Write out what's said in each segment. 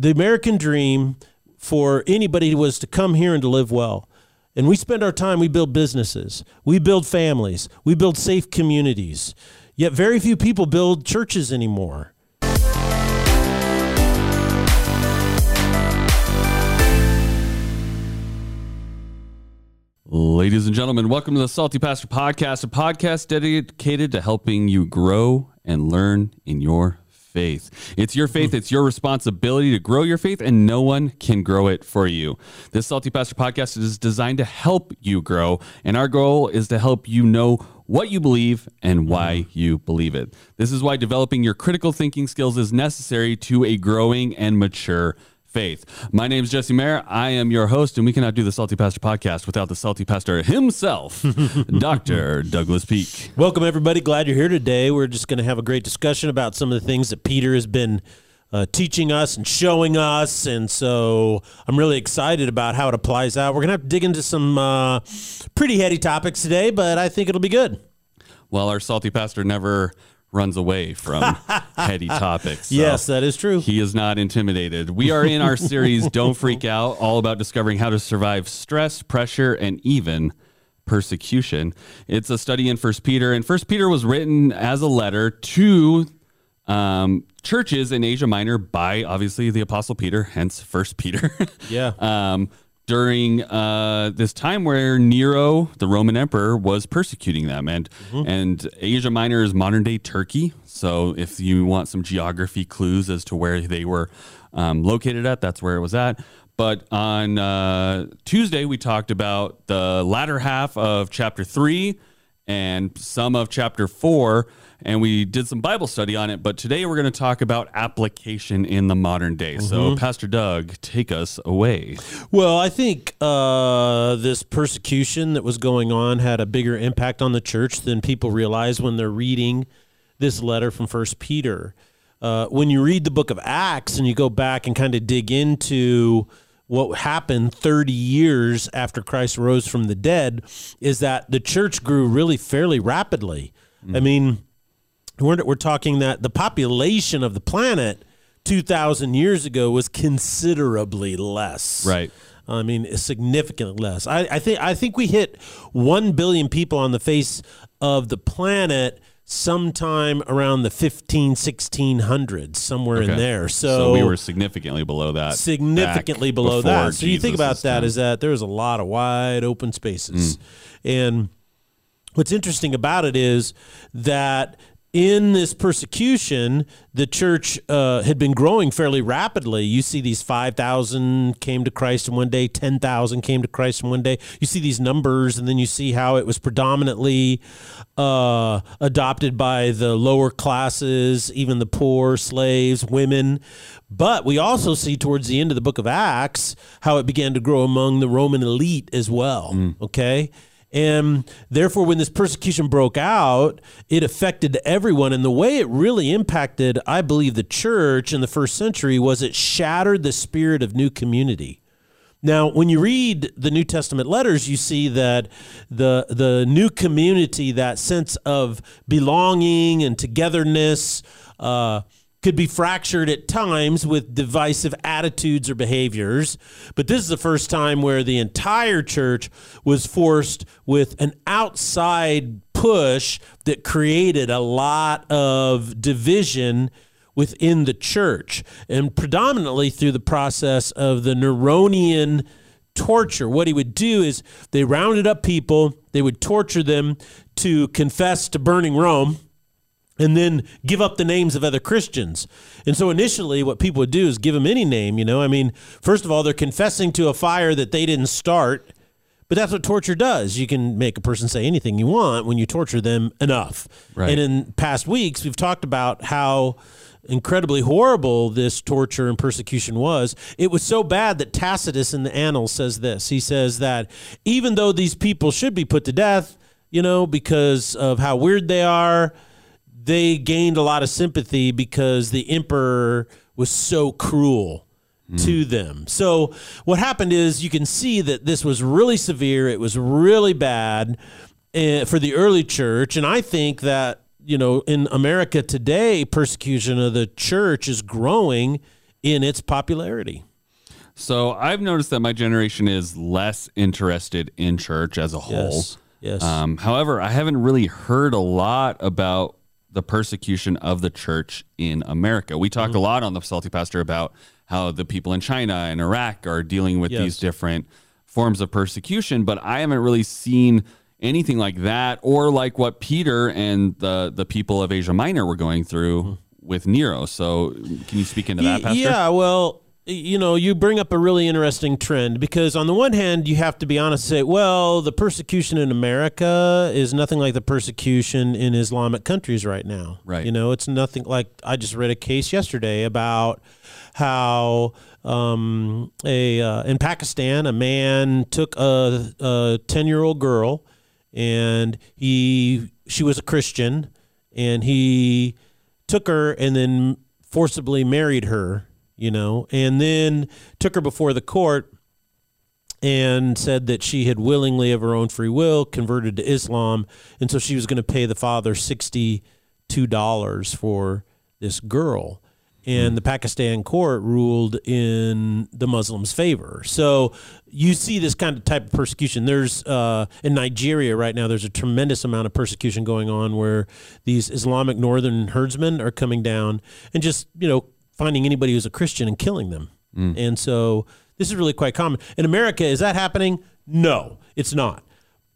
the American dream for anybody was to come here and to live well. And we spend our time, we build businesses, we build families, we build safe communities. Yet very few people build churches anymore. Ladies and gentlemen, welcome to the Salty Pastor Podcast, a podcast dedicated to helping you grow and learn in your faith. It's your faith, it's your responsibility to grow your faith, and no one can grow it for you. This Salty Pastor Podcast is designed to help you grow, and our goal is to help you know what you believe and why you believe it. This is why developing your critical thinking skills is necessary to a growing and mature faith. My name is Jesse Mayer. I am your host, and we cannot do the Salty Pastor podcast without the Salty Pastor himself, Dr. Douglas Peak. Welcome, everybody. Glad you're here today. We're just going to have a great discussion about some of the things that Peter has been uh, teaching us and showing us. And so I'm really excited about how it applies out. We're going to have to dig into some uh, pretty heady topics today, but I think it'll be good. Well, our Salty Pastor never runs away from heady topics. So yes, that is true. He is not intimidated. We are in our series Don't Freak Out, all about discovering how to survive stress, pressure, and even persecution. It's a study in First Peter, and First Peter was written as a letter to um, churches in Asia Minor by obviously the Apostle Peter, hence First Peter. Yeah. um, during uh, this time where Nero, the Roman emperor, was persecuting them, and and Asia Minor is modern day Turkey. So if you want some geography clues as to where they were um, located at, that's where it was at. But on uh, Tuesday, we talked about the latter half of chapter three and some of chapter four, and we did some Bible study on it. But today we're going to talk about application in the modern day. So, Pastor Doug, take us away. Well, I think uh, this persecution that was going on had a bigger impact on the church than people realize when they're reading this letter from First Peter. Uh, when you read the book of Acts and you go back and kind of dig into what happened 30 years after Christ rose from the dead, is that the church grew really fairly rapidly. I mean, we're, we're talking that the population of the planet 2,000 years ago was considerably less. Right. I mean, significantly less. I, I think I think we hit one billion people on the face of the planet sometime around the 15, 1600s, somewhere in there. So, So we were significantly below that. significantly below that. So you think Jesus' about that time. is that there's a lot of wide open spaces. Mm. And what's interesting about it is that in this persecution, the church uh, had been growing fairly rapidly. You see these 5,000 came to Christ in one day, 10,000 came to Christ in one day. You see these numbers, and then you see how it was predominantly uh, adopted by the lower classes, even the poor, slaves, women. But we also see towards the end of the book of Acts how it began to grow among the Roman elite as well. Okay. And therefore, when this persecution broke out, it affected everyone. And the way it really impacted, I believe, the church in the first century was it shattered the spirit of new community. Now, when you read the New Testament letters, you see that the the new community, that sense of belonging and togetherness, uh, could be fractured at times with divisive attitudes or behaviors. But this is the first time where the entire church was forced with an outside push that created a lot of division within the church, and predominantly through the process of the Neronian torture. What he would do is they rounded up people, they would torture them to confess to burning Rome and then give up the names of other Christians. And so initially, what people would do is give them any name, you know. I mean, first of all, they're confessing to a fire that they didn't start, but that's what torture does. You can make a person say anything you want when you torture them enough. Right. And in past weeks, we've talked about how incredibly horrible this torture and persecution was. It was so bad that Tacitus in the Annals says this. He says that even though these people should be put to death, you know, because of how weird they are, they gained a lot of sympathy because the emperor was so cruel to them. So what happened is you can see that this was really severe. It was really bad uh, for the early church, and I think that you know in America today, persecution of the church is growing in its popularity. So I've noticed that my generation is less interested in church as a whole. Yes. Yes. Um, however, I haven't really heard a lot about the persecution of the church in America. We talk Mm-hmm. a lot on the Salty Pastor about how the people in China and Iraq are dealing with Yes. these different forms of persecution, but I haven't really seen anything like that or like what Peter and the the people of Asia Minor were going through with Nero. So, can you speak into that, Mm-hmm. Pastor? Yeah, well, you know, you bring up a really interesting trend because on the one hand, you have to be honest and say, well, the persecution in America is nothing like the persecution in Islamic countries right now. Right. You know, it's nothing like I just read a case yesterday about how um, a uh, in Pakistan a man took a a ten year old girl and he she was a Christian and he took her and then forcibly married her, you know, and then took her before the court and said that she had willingly of her own free will converted to Islam and so she was going to pay the father $62 for this girl and the Pakistan court ruled in the Muslims' favor. So you see this kind of type of persecution. There's uh, in Nigeria right now. There's a tremendous amount of persecution going on where these Islamic northern herdsmen are coming down and just you know finding anybody who's a Christian and killing them. And so this is really quite common in America. Is that happening? No, it's not.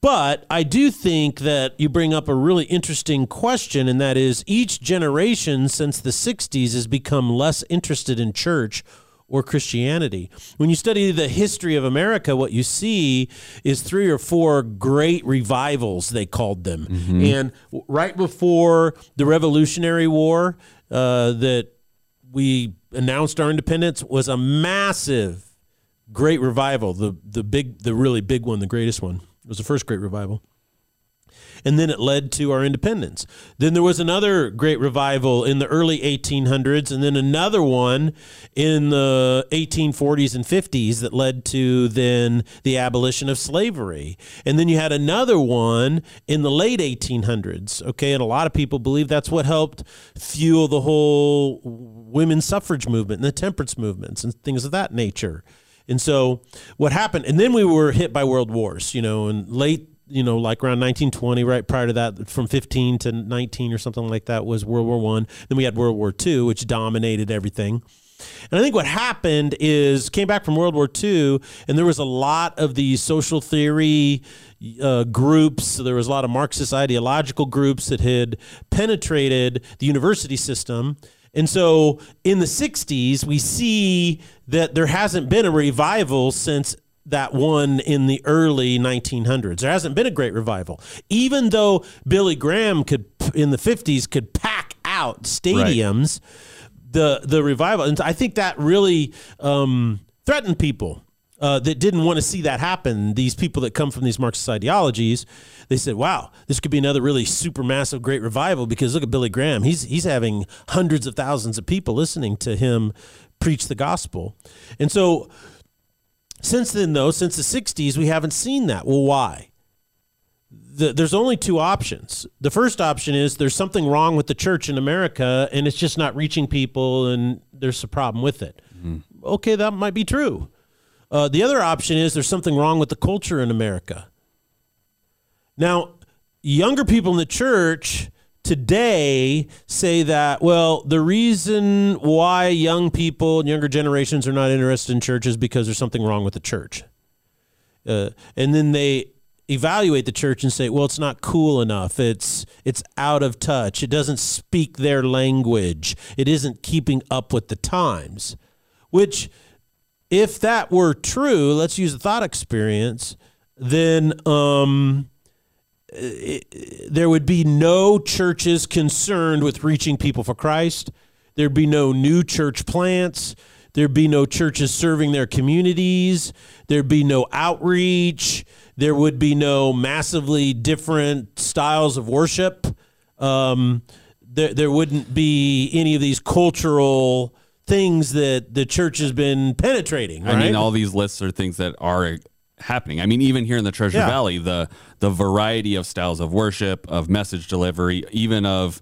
But I do think that you bring up a really interesting question, and that is each generation since the 60s has become less interested in church or Christianity. When you study the history of America, what you see is three or four great revivals, they called them. And right before the Revolutionary War, uh, that we announced our independence was a massive great revival. The the big the really big one the greatest one. It was the first great revival and then it led to our independence. Then there was another great revival in the early 1800s, and then another one in the 1840s and 50s that led to then the abolition of slavery. And then you had another one in the late 1800s. Okay, and a lot of people believe that's what helped fuel the whole women's suffrage movement and the temperance movements and things of that nature. And so what happened, and then we were hit by world wars, you know, in late, you know, like around 1920, right prior to that, from 15 to 19 or something like that was World War One. Then we had World War Two, which dominated everything. And I think what happened is came back from World War II, and there was a lot of these social theory uh, groups. So there was a lot of Marxist ideological groups that had penetrated the university system. And so in the 60s, we see that there hasn't been a revival since that one in the early 1900s. There hasn't been a great revival. Even though Billy Graham could, in the 50s, could pack out stadiums, the, the revival, and I think that really um, threatened people. Uh, that didn't want to see that happen. These people that come from these Marxist ideologies, they said, "Wow, this could be another really super massive great revival." Because look at Billy Graham; he's he's having hundreds of thousands of people listening to him preach the gospel. And so, since then, though, since the '60s, we haven't seen that. Well, why? The, there's only two options. The first option is there's something wrong with the church in America, and it's just not reaching people, and there's a problem with it. Okay, that might be true. Uh, the other option is there's something wrong with the culture in America. Now, younger people in the church today say that, well, the reason why young people and younger generations are not interested in church is because there's something wrong with the church. Uh, and then they evaluate the church and say, well, it's not cool enough. It's it's out of touch. It doesn't speak their language. It isn't keeping up with the times. Which if that were true, let's use the thought experience, then um, there would be no churches concerned with reaching people for Christ. There'd be no new church plants. There'd be no churches serving their communities. There'd be no outreach. There would be no massively different styles of worship. Um, there, there wouldn't be any of these cultural things that the church has been penetrating. I mean, all these lists are things that are happening. I mean, even here in the Treasure Yeah. Valley, the the variety of styles of worship, of message delivery, even of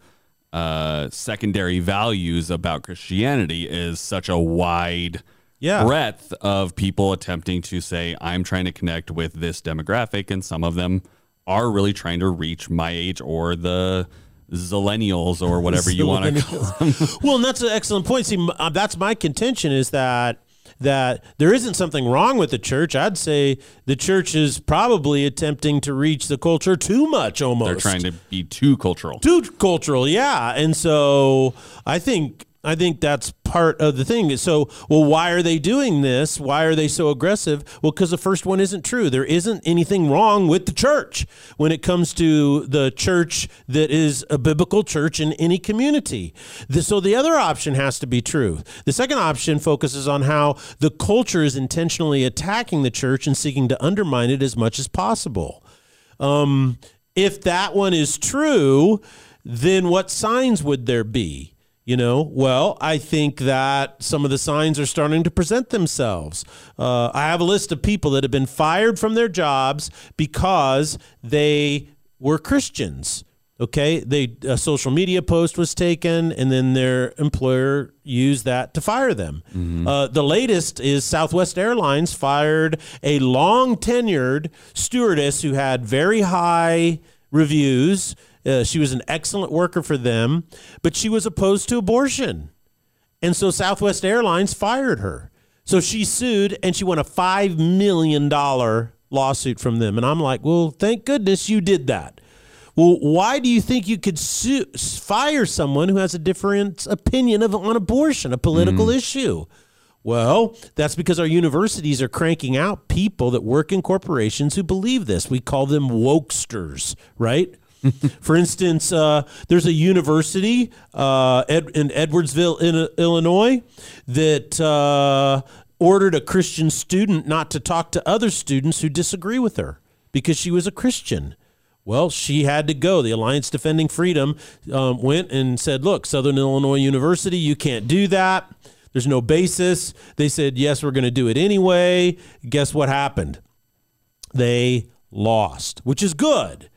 uh, secondary values about Christianity is such a wide Yeah. breadth of people attempting to say, I'm trying to connect with this demographic, and some of them are really trying to reach my age or the zillennials or whatever you want to call them. well, and that's an excellent point. See, uh, that's my contention is that that there isn't something wrong with the church. I'd say the church is probably attempting to reach the culture too much almost. They're trying to be too cultural. too cultural, yeah. And so I think I think that's part of the thing. So, well, why are they doing this? Why are they so aggressive? Well, because the first one isn't true. There isn't anything wrong with the church when it comes to the church that is a biblical church in any community. So the other option has to be true. The second option focuses on how the culture is intentionally attacking the church and seeking to undermine it as much as possible. Um, if that one is true, then what signs would there be? You know, well, I think that some of the signs are starting to present themselves. Uh, I have a list of people that have been fired from their jobs because they were Christians. Okay, they a social media post was taken, and then their employer used that to fire them. Uh, the latest is Southwest Airlines fired a long tenured stewardess who had very high reviews. Uh, she was an excellent worker for them, but she was opposed to abortion. And so Southwest Airlines fired her. So she sued and she won a $5 million lawsuit from them. And I'm like, well, thank goodness you did that. Well, why do you think you could sue, fire someone who has a different opinion of on abortion, a political issue? Well, that's because our universities are cranking out people that work in corporations who believe this. We call them wokesters, right? For instance, uh, there's a university uh, Ed, in Edwardsville, in, Illinois, that uh, ordered a Christian student not to talk to other students who disagree with her because she was a Christian. Well, she had to go. The Alliance Defending Freedom um, went and said, Look, Southern Illinois University, you can't do that. There's no basis. They said, Yes, we're going to do it anyway. Guess what happened? They lost, which is good.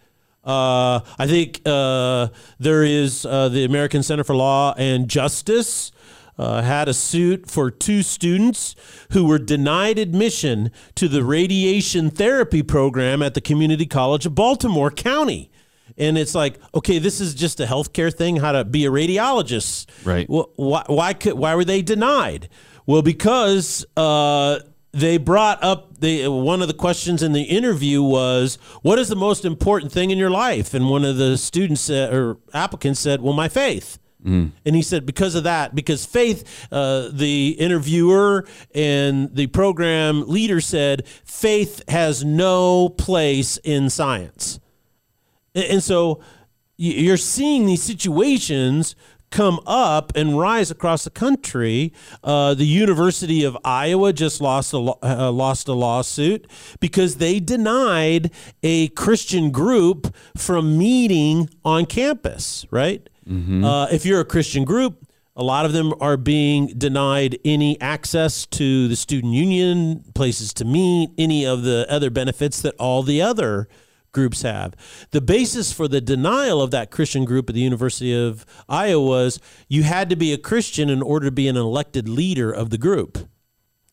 Uh, I think uh, there is uh, the American Center for Law and Justice uh, had a suit for two students who were denied admission to the radiation therapy program at the Community College of Baltimore County. And it's like, okay, this is just a healthcare thing, how to be a radiologist. Right. Well, why, why, could, why were they denied? Well, because uh, they brought up the one of the questions in the interview was, "What is the most important thing in your life?" And one of the students said, or applicants said, "Well, my faith." And he said, because of that, because faith, uh, the interviewer and the program leader said, faith has no place in science. And and so you're seeing these situations come up and rise across the country. Uh, the University of Iowa just lost a lo- uh, lost a lawsuit because they denied a Christian group from meeting on campus. Right? Uh, if you're a Christian group. A lot of them are being denied any access to the student union, places to meet, any of the other benefits that all the other groups have. The basis for the denial of that Christian group at the University of Iowa was you had to be a Christian in order to be an elected leader of the group.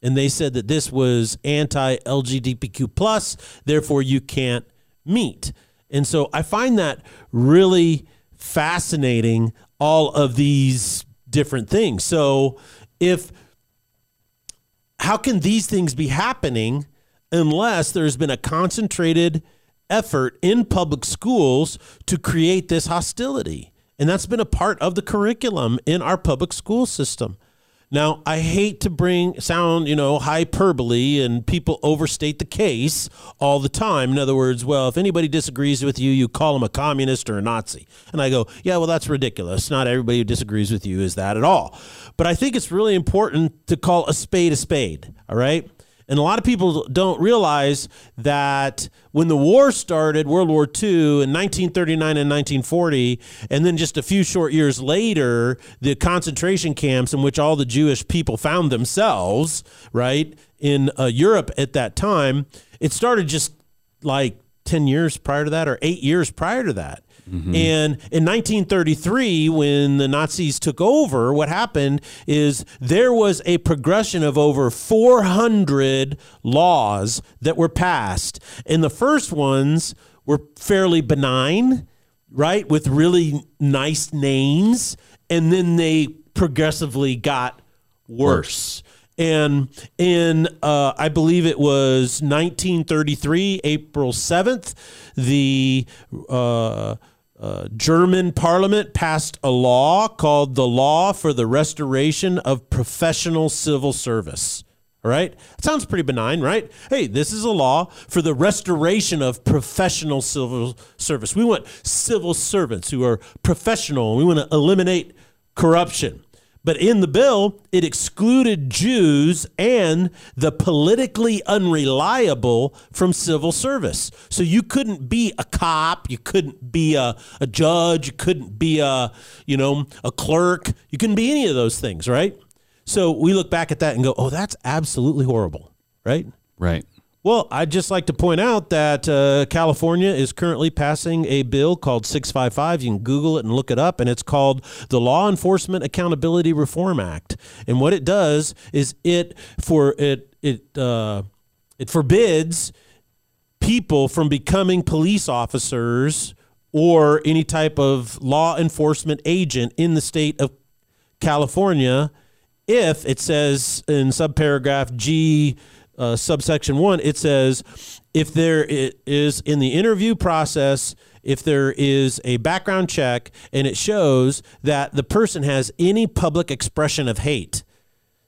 And they said that this was anti LGBTQ plus, therefore you can't meet. And so I find that really fascinating, all of these different things. So if how can these things be happening unless there's been a concentrated effort in public schools to create this hostility? And that's been a part of the curriculum in our public school system. Now, I hate to bring sound, you know, hyperbole and people overstate the case all the time. In other words, well, if anybody disagrees with you, you call them a communist or a Nazi. And I go, yeah, well, that's ridiculous. Not everybody who disagrees with you is that at all. But I think it's really important to call a spade a spade, all right? And a lot of people don't realize that when the war started, World War II, in 1939 and 1940, and then just a few short years later, the concentration camps in which all the Jewish people found themselves, right, in uh, Europe at that time, it started just like 10 years prior to that or eight years prior to that. And in 1933, when the Nazis took over, what happened is there was a progression of over 400 laws that were passed. And the first ones were fairly benign, right, with really nice names. And then they progressively got worse. And in, uh, I believe it was 1933, April 7th, the uh, uh, German parliament passed a law called the Law for the Restoration of Professional Civil Service. All right. It sounds pretty benign, right? Hey, this is a law for the restoration of professional civil service. We want civil servants who are professional. We want to eliminate corruption. But in the bill, it excluded Jews and the politically unreliable from civil service. So you couldn't be a cop, you couldn't be a, a judge, you couldn't be a, you know, a clerk, you couldn't be any of those things, right? So we look back at that and go, oh, that's absolutely horrible, right? Right. Well, I'd just like to point out that uh, California is currently passing a bill called 655. You can Google it and look it up, and it's called the Law Enforcement Accountability Reform Act. And what it does is it for it it uh, it forbids people from becoming police officers or any type of law enforcement agent in the state of California if it says in subparagraph G uh, subsection one, it says if there is in the interview process, if there is a background check and it shows that the person has any public expression of hate,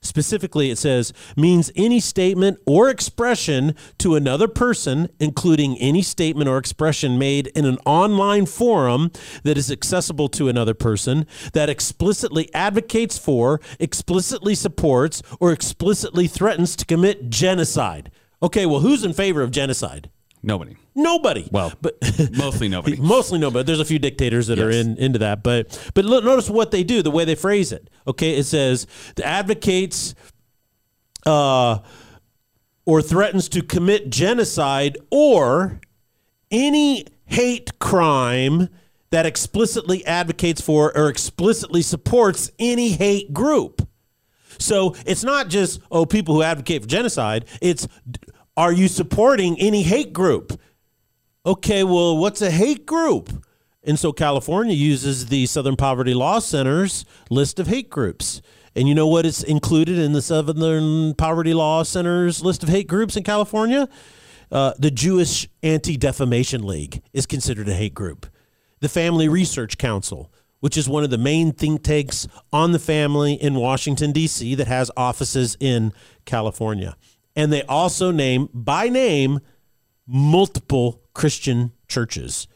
Specifically, it says means any statement or expression to another person, including any statement or expression made in an online forum that is accessible to another person, that explicitly advocates for, explicitly supports, or explicitly threatens to commit genocide. Okay, well, who's in favor of genocide? Nobody. Nobody. Well, but Mostly nobody. Mostly nobody. there's a few dictators that are in into that. But but look, notice what they do, the way they phrase it. Okay, it says the advocates uh, or threatens to commit genocide or any hate crime that explicitly advocates for or explicitly supports any hate group. So it's not just oh people who advocate for genocide. It's are you supporting any hate group? Okay, well, what's a hate group? And so California uses the Southern Poverty Law Center's list of hate groups. And you know what is included in the Southern Poverty Law Center's list of hate groups in California? Uh, the Jewish Anti Defamation League is considered a hate group. The Family Research Council, which is one of the main think tanks on the family in Washington, D.C., that has offices in California. And they also name by name multiple Christian churches.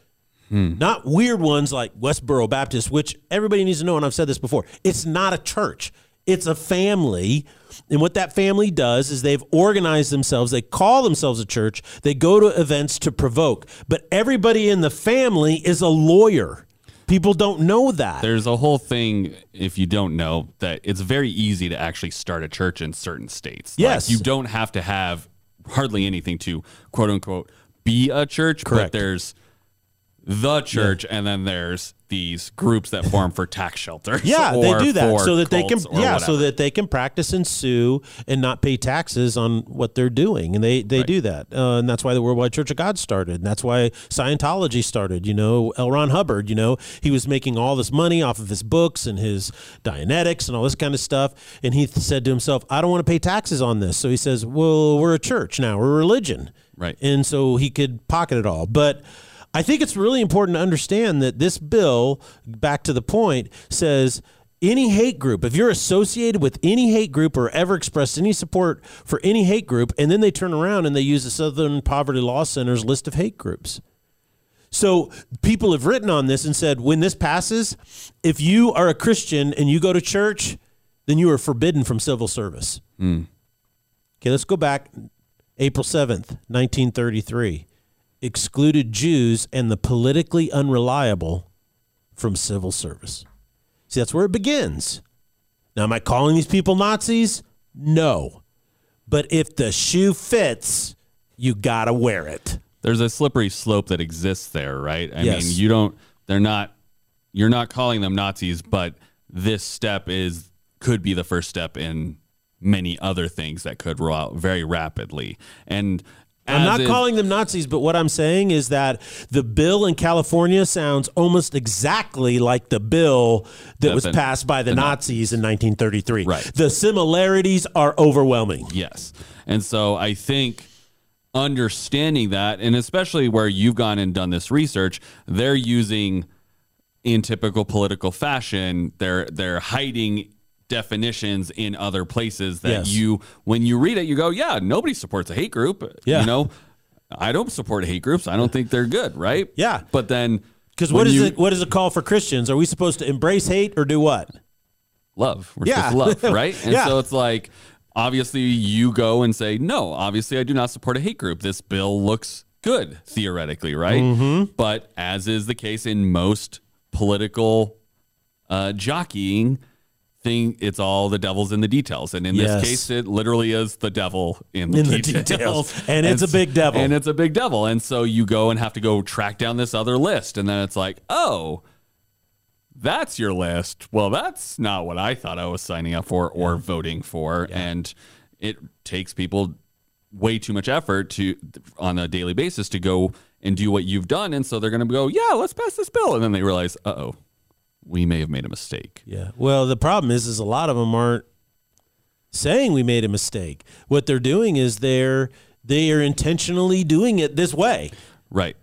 Not weird ones like Westboro Baptist, which everybody needs to know, and I've said this before. It's not a church. It's a family. And what that family does is they've organized themselves. They call themselves a church. They go to events to provoke. But everybody in the family is a lawyer. People don't know that. There's a whole thing, if you don't know, that it's very easy to actually start a church in certain states. Like, Yes. you don't have to have hardly anything to quote unquote be a church, Correct. but there's the church and then there's these groups that form for tax shelters. Yeah, they do that so that they can yeah, so that they can practice and sue and not pay taxes on what they're doing, and they they do that, uh, and that's why the Worldwide Church of God started, and that's why Scientology started. You know, L. Ron Hubbard. You know, he was making all this money off of his books and his Dianetics and all this kind of stuff, and he said to himself, "I don't want to pay taxes on this." So he says, "Well, we're a church now, we're a religion." Right. and so he could pocket it all. But I think it's really important to understand that this bill, back to the point, says any hate group, if you're associated with any hate group or ever expressed any support for any hate group, and then they turn around and they use the Southern Poverty Law Center's list of hate groups. So people have written on this and said when this passes, if you are a Christian and you go to church, then you are forbidden from civil service. Hmm. Okay, let's go back. April 7th, 1933. Excluded Jews and the politically unreliable from civil service. See, that's where it begins. Now, am I calling these people Nazis? No. But if the shoe fits, you got to wear it. there's a slippery slope that exists there, right? I Yes. mean, you don't they're not you're not calling them Nazis, but this step is could be the first step in many other things that could roll out very rapidly. And I'm not is- calling them Nazis, but what I'm saying is that the bill in California sounds almost exactly like the bill that was passed by the, Nazis in 1933. Right. The similarities are overwhelming. Yes. And so I think understanding that, and especially where you've gone and done this research, they're using in typical political fashion, they're they're hiding definitions in other places that Yes. you when you read it, you go, Yeah, nobody supports a hate group. Yeah. You know, I don't support hate groups. I don't think they're good, right? Yeah. But then Because what is you- it? What is a call for Christians? Are we supposed to embrace hate or do what? love. We're Yeah. love, right? And Yeah. so it's like, obviously, you go and say, no, obviously, I do not support a hate group. This bill looks good, theoretically, right? Mm-hmm. But as is the case in most political uh, jockeying, thing, it's all the devil's in the details. And in Yes. this case, it literally is the devil in the In the details. details. And it's a big devil. And it's a big devil. And so you go and have to go track down this other list. And then it's like, oh, that's your list. Well, that's not what I thought I was signing up for or voting for. And it takes people way too much effort to on a daily basis to go and do what you've done. And so they're going to go, yeah, let's pass this bill. And then they realize, uh oh, we may have made a mistake. Yeah. Well, the problem is, is a lot of them aren't saying we made a mistake. What they're doing is they're they are intentionally doing it this way, Right.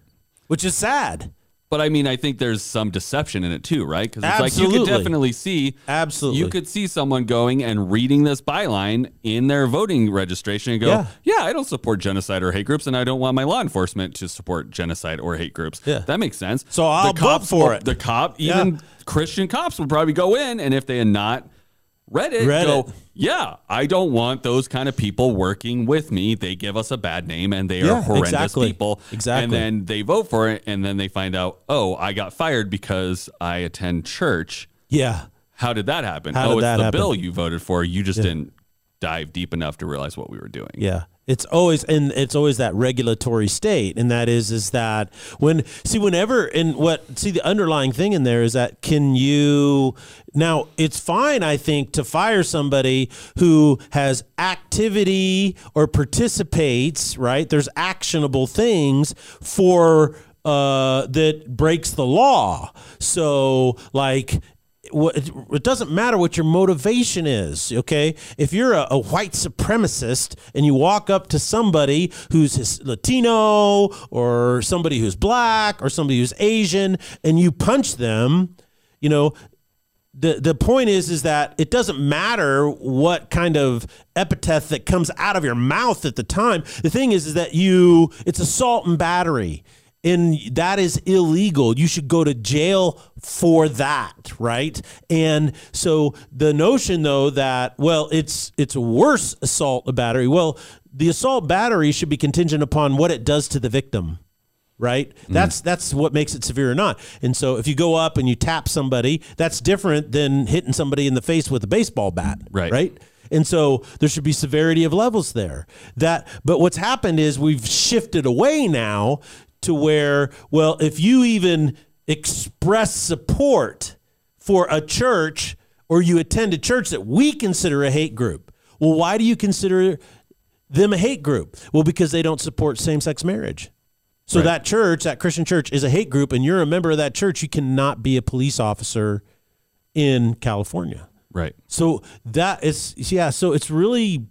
which is sad. But I mean, I think there's some deception in it too, right? Because it's like you Absolutely. could definitely see, Absolutely. you could see someone going and reading this byline in their voting registration and go, Yeah. "Yeah, I don't support genocide or hate groups, and I don't want my law enforcement to support genocide or hate groups." Yeah. that makes sense. So I'll the vote for will- it. The cop, Yeah. even Christian cops, would probably go in, and if they had not read it, Read go, "Yeah, I don't want those kind of people working with me. They give us a bad name, and they are horrendous exactly. people." Exactly. And then they vote for it and then they find out oh i got fired because i attend church Yeah. how did that happen How oh did it's that the happen? bill you voted for you just didn't dive deep enough to realize what we were doing Yeah. It's always and it's always that regulatory state and that is is that when see whenever and what see the underlying thing in there is that can you now it's fine I think to fire somebody who has activity or participates right? There's actionable things for uh, that breaks the law. So like it doesn't matter what your motivation is okay if you're a, a white supremacist and you walk up to somebody who's latino or somebody who's black or somebody who's asian and you punch them you know the the point is is that it doesn't matter what kind of epithet that comes out of your mouth at the time. The thing is is that you it's assault and battery. And that is illegal. You should go to jail for that, right? And so the notion though that well it's it's a worse assault and battery. Well, the assault battery should be contingent upon what it does to the victim right? Mm. That's that's what makes it severe or not. And so if you go up and you tap somebody, that's different than hitting somebody in the face with a baseball bat, Right. Right? And so there should be severity of levels there. That but what's happened is we've shifted away now to where well, if you even express support for a church or you attend a church that we consider a hate group, well, why do you consider them a hate group? Well, because they don't support same-sex marriage. So Right. that church, that Christian church, is a hate group, and you're a member of that church. You cannot be a police officer in California. right So that is, yeah. So it's really,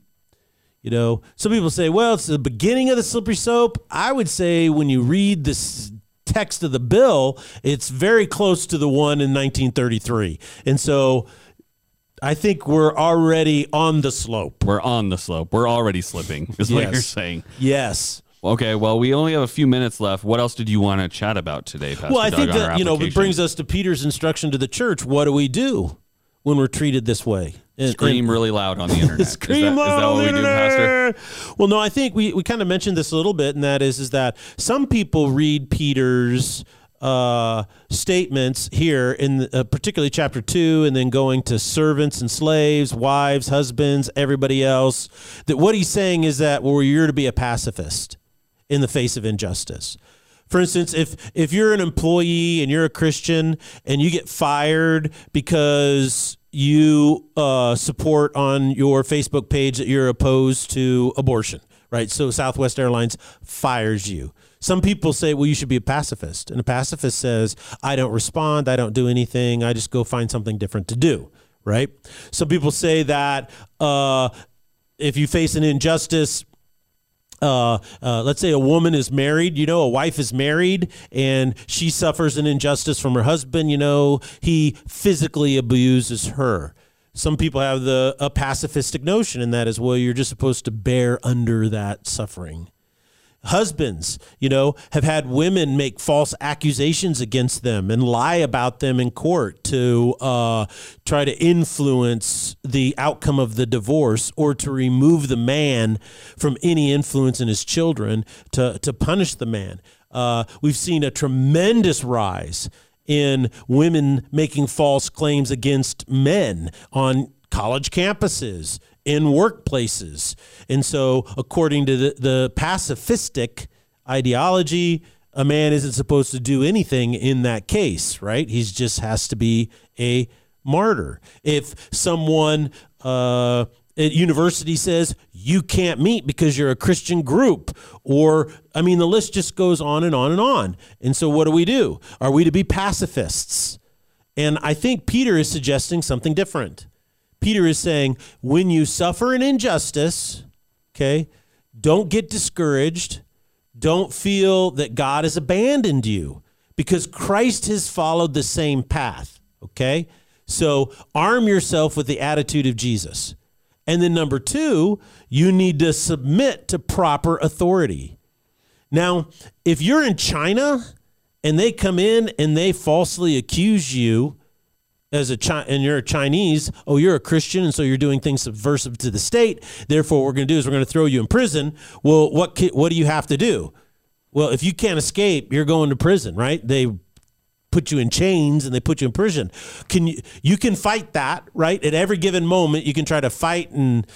you know, some people say, well, it's the beginning of the slippery slope. I would say when you read this text of the bill, it's very close to the one in 1933, and so I think we're already on the slope. we're on the slope we're already slipping is what Yes. you're saying Yes. okay well we only have a few minutes left what else did you want to chat about today Pastor Well, I Doug, think that you know it brings us to Peter's instruction to the church. What do we do when we're treated this way? Scream really loud on the internet is that, Scream is that what we do pastor. Well, no, I think we, we kind of mentioned this a little bit, and that is is that some people read Peter's uh, statements here in the, uh, particularly chapter two, and then going to servants and slaves, wives, husbands, everybody else. That what he's saying is that well, you're to be a pacifist in the face of injustice. For instance, if if you're an employee and you're a Christian and you get fired because you uh, support on your Facebook page that you're opposed to abortion, right? So Southwest Airlines fires you. Some people say, well, you should be a pacifist. And a pacifist says, I don't respond, I don't do anything, I just go find something different to do, right? Some people say that uh, if you face an injustice, uh, uh, let's say a woman is married, you know, a wife is married and she suffers an injustice from her husband, you know, he physically abuses her. Some people have the a pacifistic notion, and that is, well, you're just supposed to bear under that suffering husbands, you know, have had women make false accusations against them and lie about them in court to uh, try to influence the outcome of the divorce or to remove the man from any influence in his children to, to punish the man. Uh, we've seen a tremendous rise in women making false claims against men on college campuses in workplaces. And so, according to the, the pacifistic ideology, a man isn't supposed to do anything in that case, right? He just has to be a martyr. If someone uh, at university says you can't meet because you're a Christian group, or I mean, the list just goes on and on and on. And so, what do we do? Are we to be pacifists? And I think Peter is suggesting something different. Peter is saying, when you suffer an injustice, okay, don't get discouraged. Don't feel that God has abandoned you because Christ has followed the same path, okay? So arm yourself with the attitude of Jesus. And then, number two, you need to submit to proper authority. Now, if you're in China and they come in and they falsely accuse you as a Chi- and you're a Chinese, oh, you're a Christian, and so you're doing things subversive to the state. Therefore, what we're going to do is we're going to throw you in prison. Well, what what do you have to do? Well, if you can't escape, you're going to prison, right? They put you in chains and they put you in prison. Can you you can fight that, right? At every given moment, you can try to fight and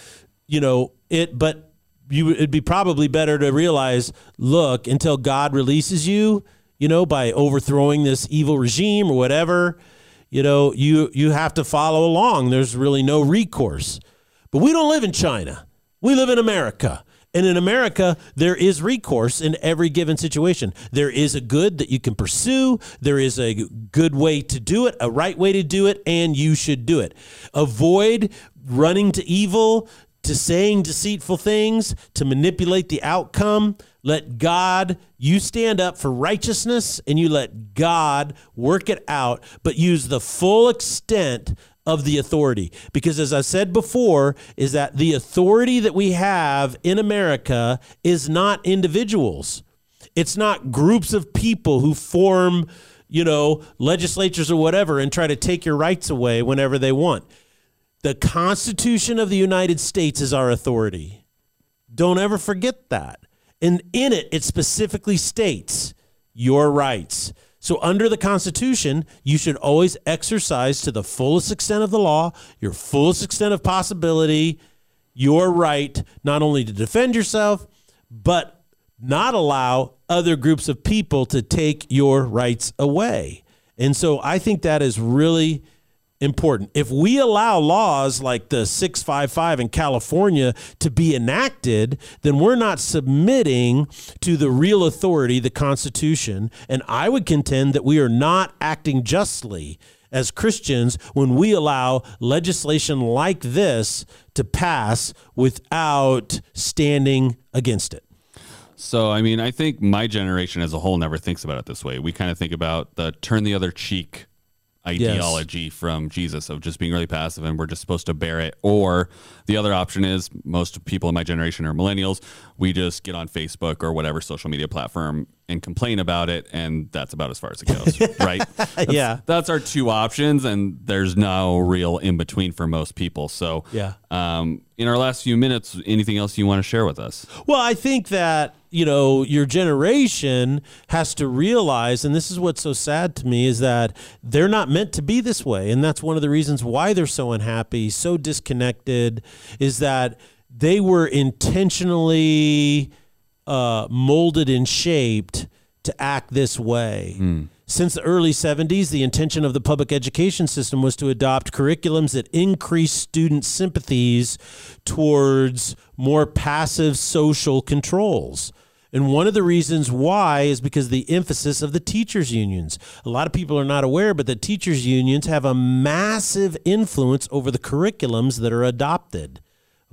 you know it, but you it'd be probably better to realize, look, until God releases you, you know, by overthrowing this evil regime or whatever you know, you you have to follow along. There's really no recourse. But we don't live in China. We live in America. And in America, there is recourse in every given situation. There is a good that you can pursue. There is a good way to do it, a right way to do it, and you should do it. Avoid running to evil, to saying deceitful things, to manipulate the outcome. Let God, you stand up for righteousness and you let God work it out, but use the full extent of the authority. Because as I said before, is that the authority that we have in America is not individuals. It's not groups of people who form, you know, legislatures or whatever and try to take your rights away whenever they want. The Constitution of the United States is our authority. Don't ever forget that. And in it, it specifically states your rights. So, under the Constitution, you should always exercise to the fullest extent of the law, your fullest extent of possibility, your right not only to defend yourself, but not allow other groups of people to take your rights away. And so, I think that is really important. If we allow laws like the 655 in California to be enacted, then we're not submitting to the real authority, the Constitution. And I would contend that we are not acting justly as Christians when we allow legislation like this to pass without standing against it. So, I mean, I think my generation as a whole never thinks about it this way. We kind of think about the turn the other cheek ideology yes. from Jesus of just being really passive and we're just supposed to bear it. Or the other option is most people in my generation are millennials. We just get on Facebook or whatever social media platform and complain about it, and that's about as far as it goes, right? That's, yeah, that's our two options, and there's no real in between for most people. So, yeah. Um, in our last few minutes, anything else you want to share with us? Well, I think that you know your generation has to realize, and this is what's so sad to me, is that they're not meant to be this way, and that's one of the reasons why they're so unhappy, so disconnected, is that they were intentionally uh, molded and shaped to act this way. Since the early 70s, the intention of the public education system was to adopt curriculums that increase student sympathies towards more passive social controls. And one of the reasons why is because the emphasis of the teachers' unions. A lot of people are not aware, but the teachers' unions have a massive influence over the curriculums that are adopted.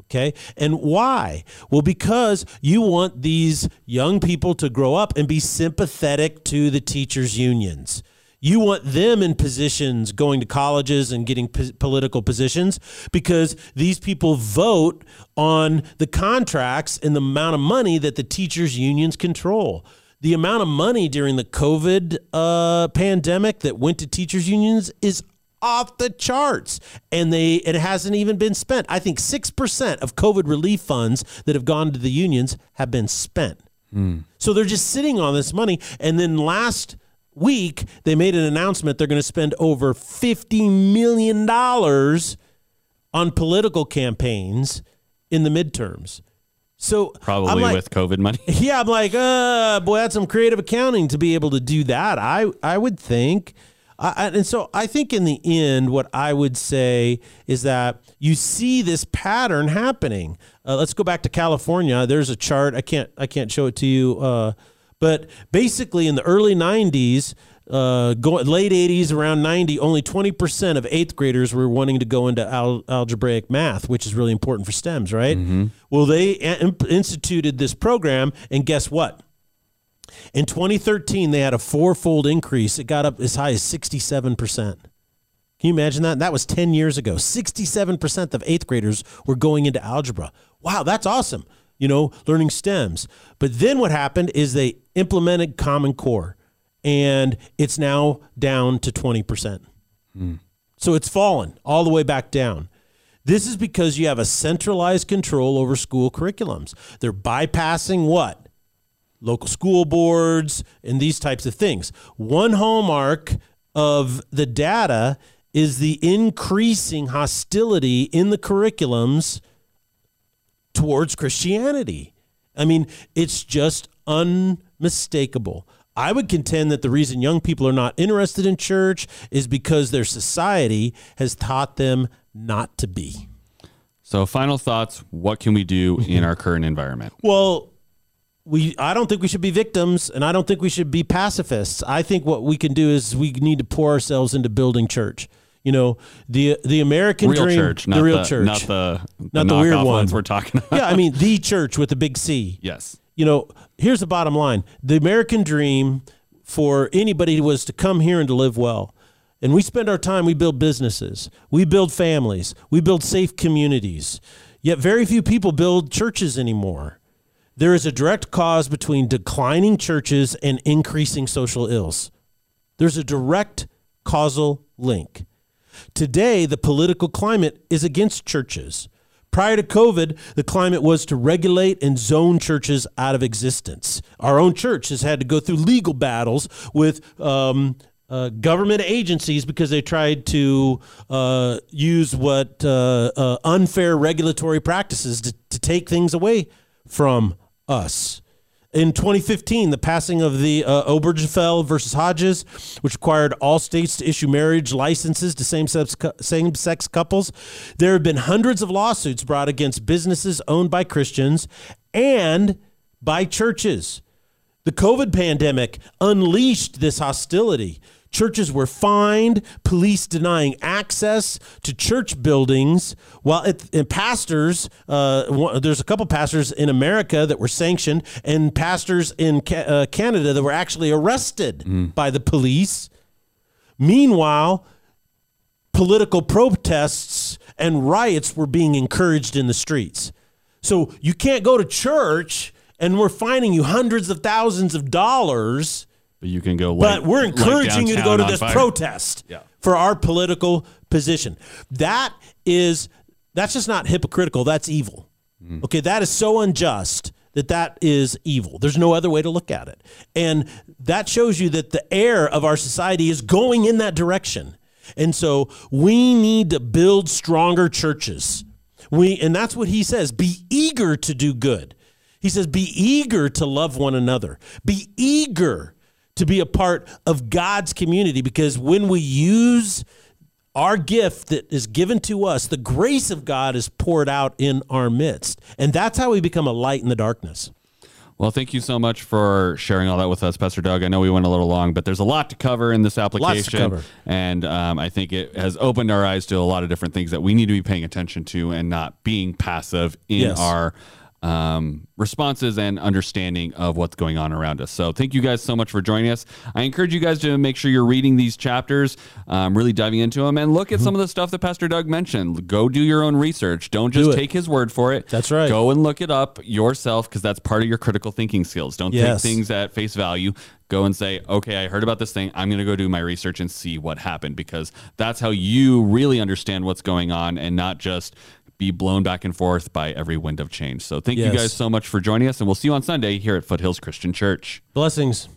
Okay. And why? Well, because you want these young people to grow up and be sympathetic to the teachers' unions. You want them in positions going to colleges and getting p- political positions because these people vote on the contracts and the amount of money that the teachers' unions control. The amount of money during the COVID uh, pandemic that went to teachers' unions is off the charts and they it hasn't even been spent. I think 6% of COVID relief funds that have gone to the unions have been spent. So they're just sitting on this money and then last week they made an announcement they're going to spend over 50 million dollars on political campaigns in the midterms. So Probably like- with COVID money. yeah, I'm like, uh, boy, that's some creative accounting to be able to do that. I I would think, I- and so I think in the end, what I would say is that you see this pattern happening. Uh, let's go back to California. There's a chart. I can't I can't show it to you, uh, but basically in the early '90s. Uh, go, late 80s, around 90, only 20% of eighth graders were wanting to go into al- algebraic math, which is really important for STEMs, right? Well, they in- instituted this program, and guess what? In 2013, they had a fourfold increase. It got up as high as 67%. Can you imagine that? That was 10 years ago. 67% of eighth graders were going into algebra. Wow, that's awesome. You know, learning STEMs. But then what happened is they implemented Common Core, and it's now down to 20%. Hmm. So it's fallen all the way back down. This is because you have a centralized control over school curriculums. They're bypassing what? Local school boards and these types of things. One hallmark of the data is the increasing hostility in the curriculums towards Christianity. I mean, it's just unmistakable. I would contend that the reason young people are not interested in church is because their society has taught them not to be. So, final thoughts. What can we do in our current environment? Well, we I don't think we should be victims and I don't think we should be pacifists. I think what we can do is we need to pour ourselves into building church. You know, the the American Real dream, church, the real the, church. not the, Not the weird ones we're talking about. yeah, I mean the church with the big C. Yes. you know, here's the bottom line. The American dream for anybody was to come here and to live well. And we spend our time, we build businesses, we build families, we build safe communities. Yet very few people build churches anymore. There is a direct cause between declining churches and increasing social ills. There's a direct causal link. Today, the political climate is against churches. Prior to COVID, the climate was to regulate and zone churches out of existence. Our own church has had to go through legal battles with um, uh, government agencies because they tried to uh, use what uh, uh, unfair regulatory practices to, to take things away from us. In 2015, the passing of the uh, Obergefell versus Hodges, which required all states to issue marriage licenses to same-sex, same-sex couples, there have been hundreds of lawsuits brought against businesses owned by Christians and by churches. The COVID pandemic unleashed this hostility. Churches were fined, police denying access to church buildings, while it, and pastors, uh, there's a couple pastors in America that were sanctioned, and pastors in Ca- uh, Canada that were actually arrested by the police. Meanwhile, political protests and riots were being encouraged in the streets. So you can't go to church and we're fining you hundreds of thousands of dollars, But you can go. but we're encouraging you to go to this fire. protest Yeah. for our political position. That is that's just not hypocritical, that's evil. Mm. Okay, that is so unjust that that is evil. There's no other way to look at it. And that shows you that the air of our society is going in that direction. And so we need to build stronger churches. We and that's what he says, be eager to do good. He says be eager to love one another. Be eager to be a part of God's community because when we use our gift that is given to us, the grace of God is poured out in our midst. And that's how we become a light in the darkness. Well, thank you so much for sharing all that with us, Pastor Doug. I know we went a little long, but there's a lot to cover in this application. cover. And um, I think it has opened our eyes to a lot of different things that we need to be paying attention to and not being passive in Yes. our um, responses and understanding of what's going on around us. So, thank you guys so much for joining us. I encourage you guys to make sure you're reading these chapters, um, really diving into them, and look at Mm-hmm. some of the stuff that Pastor Doug mentioned. Go do your own research. Don't just Do take his word for it. That's right. Go and look it up yourself because that's part of your critical thinking skills. Don't Yes. take things at face value. Go and say, okay, I heard about this thing. I'm going to go do my research and see what happened because that's how you really understand what's going on and not just be blown back and forth by every wind of change. So thank you guys so much for joining us, and we'll see you on Sunday here at Foothills Christian Church. Blessings.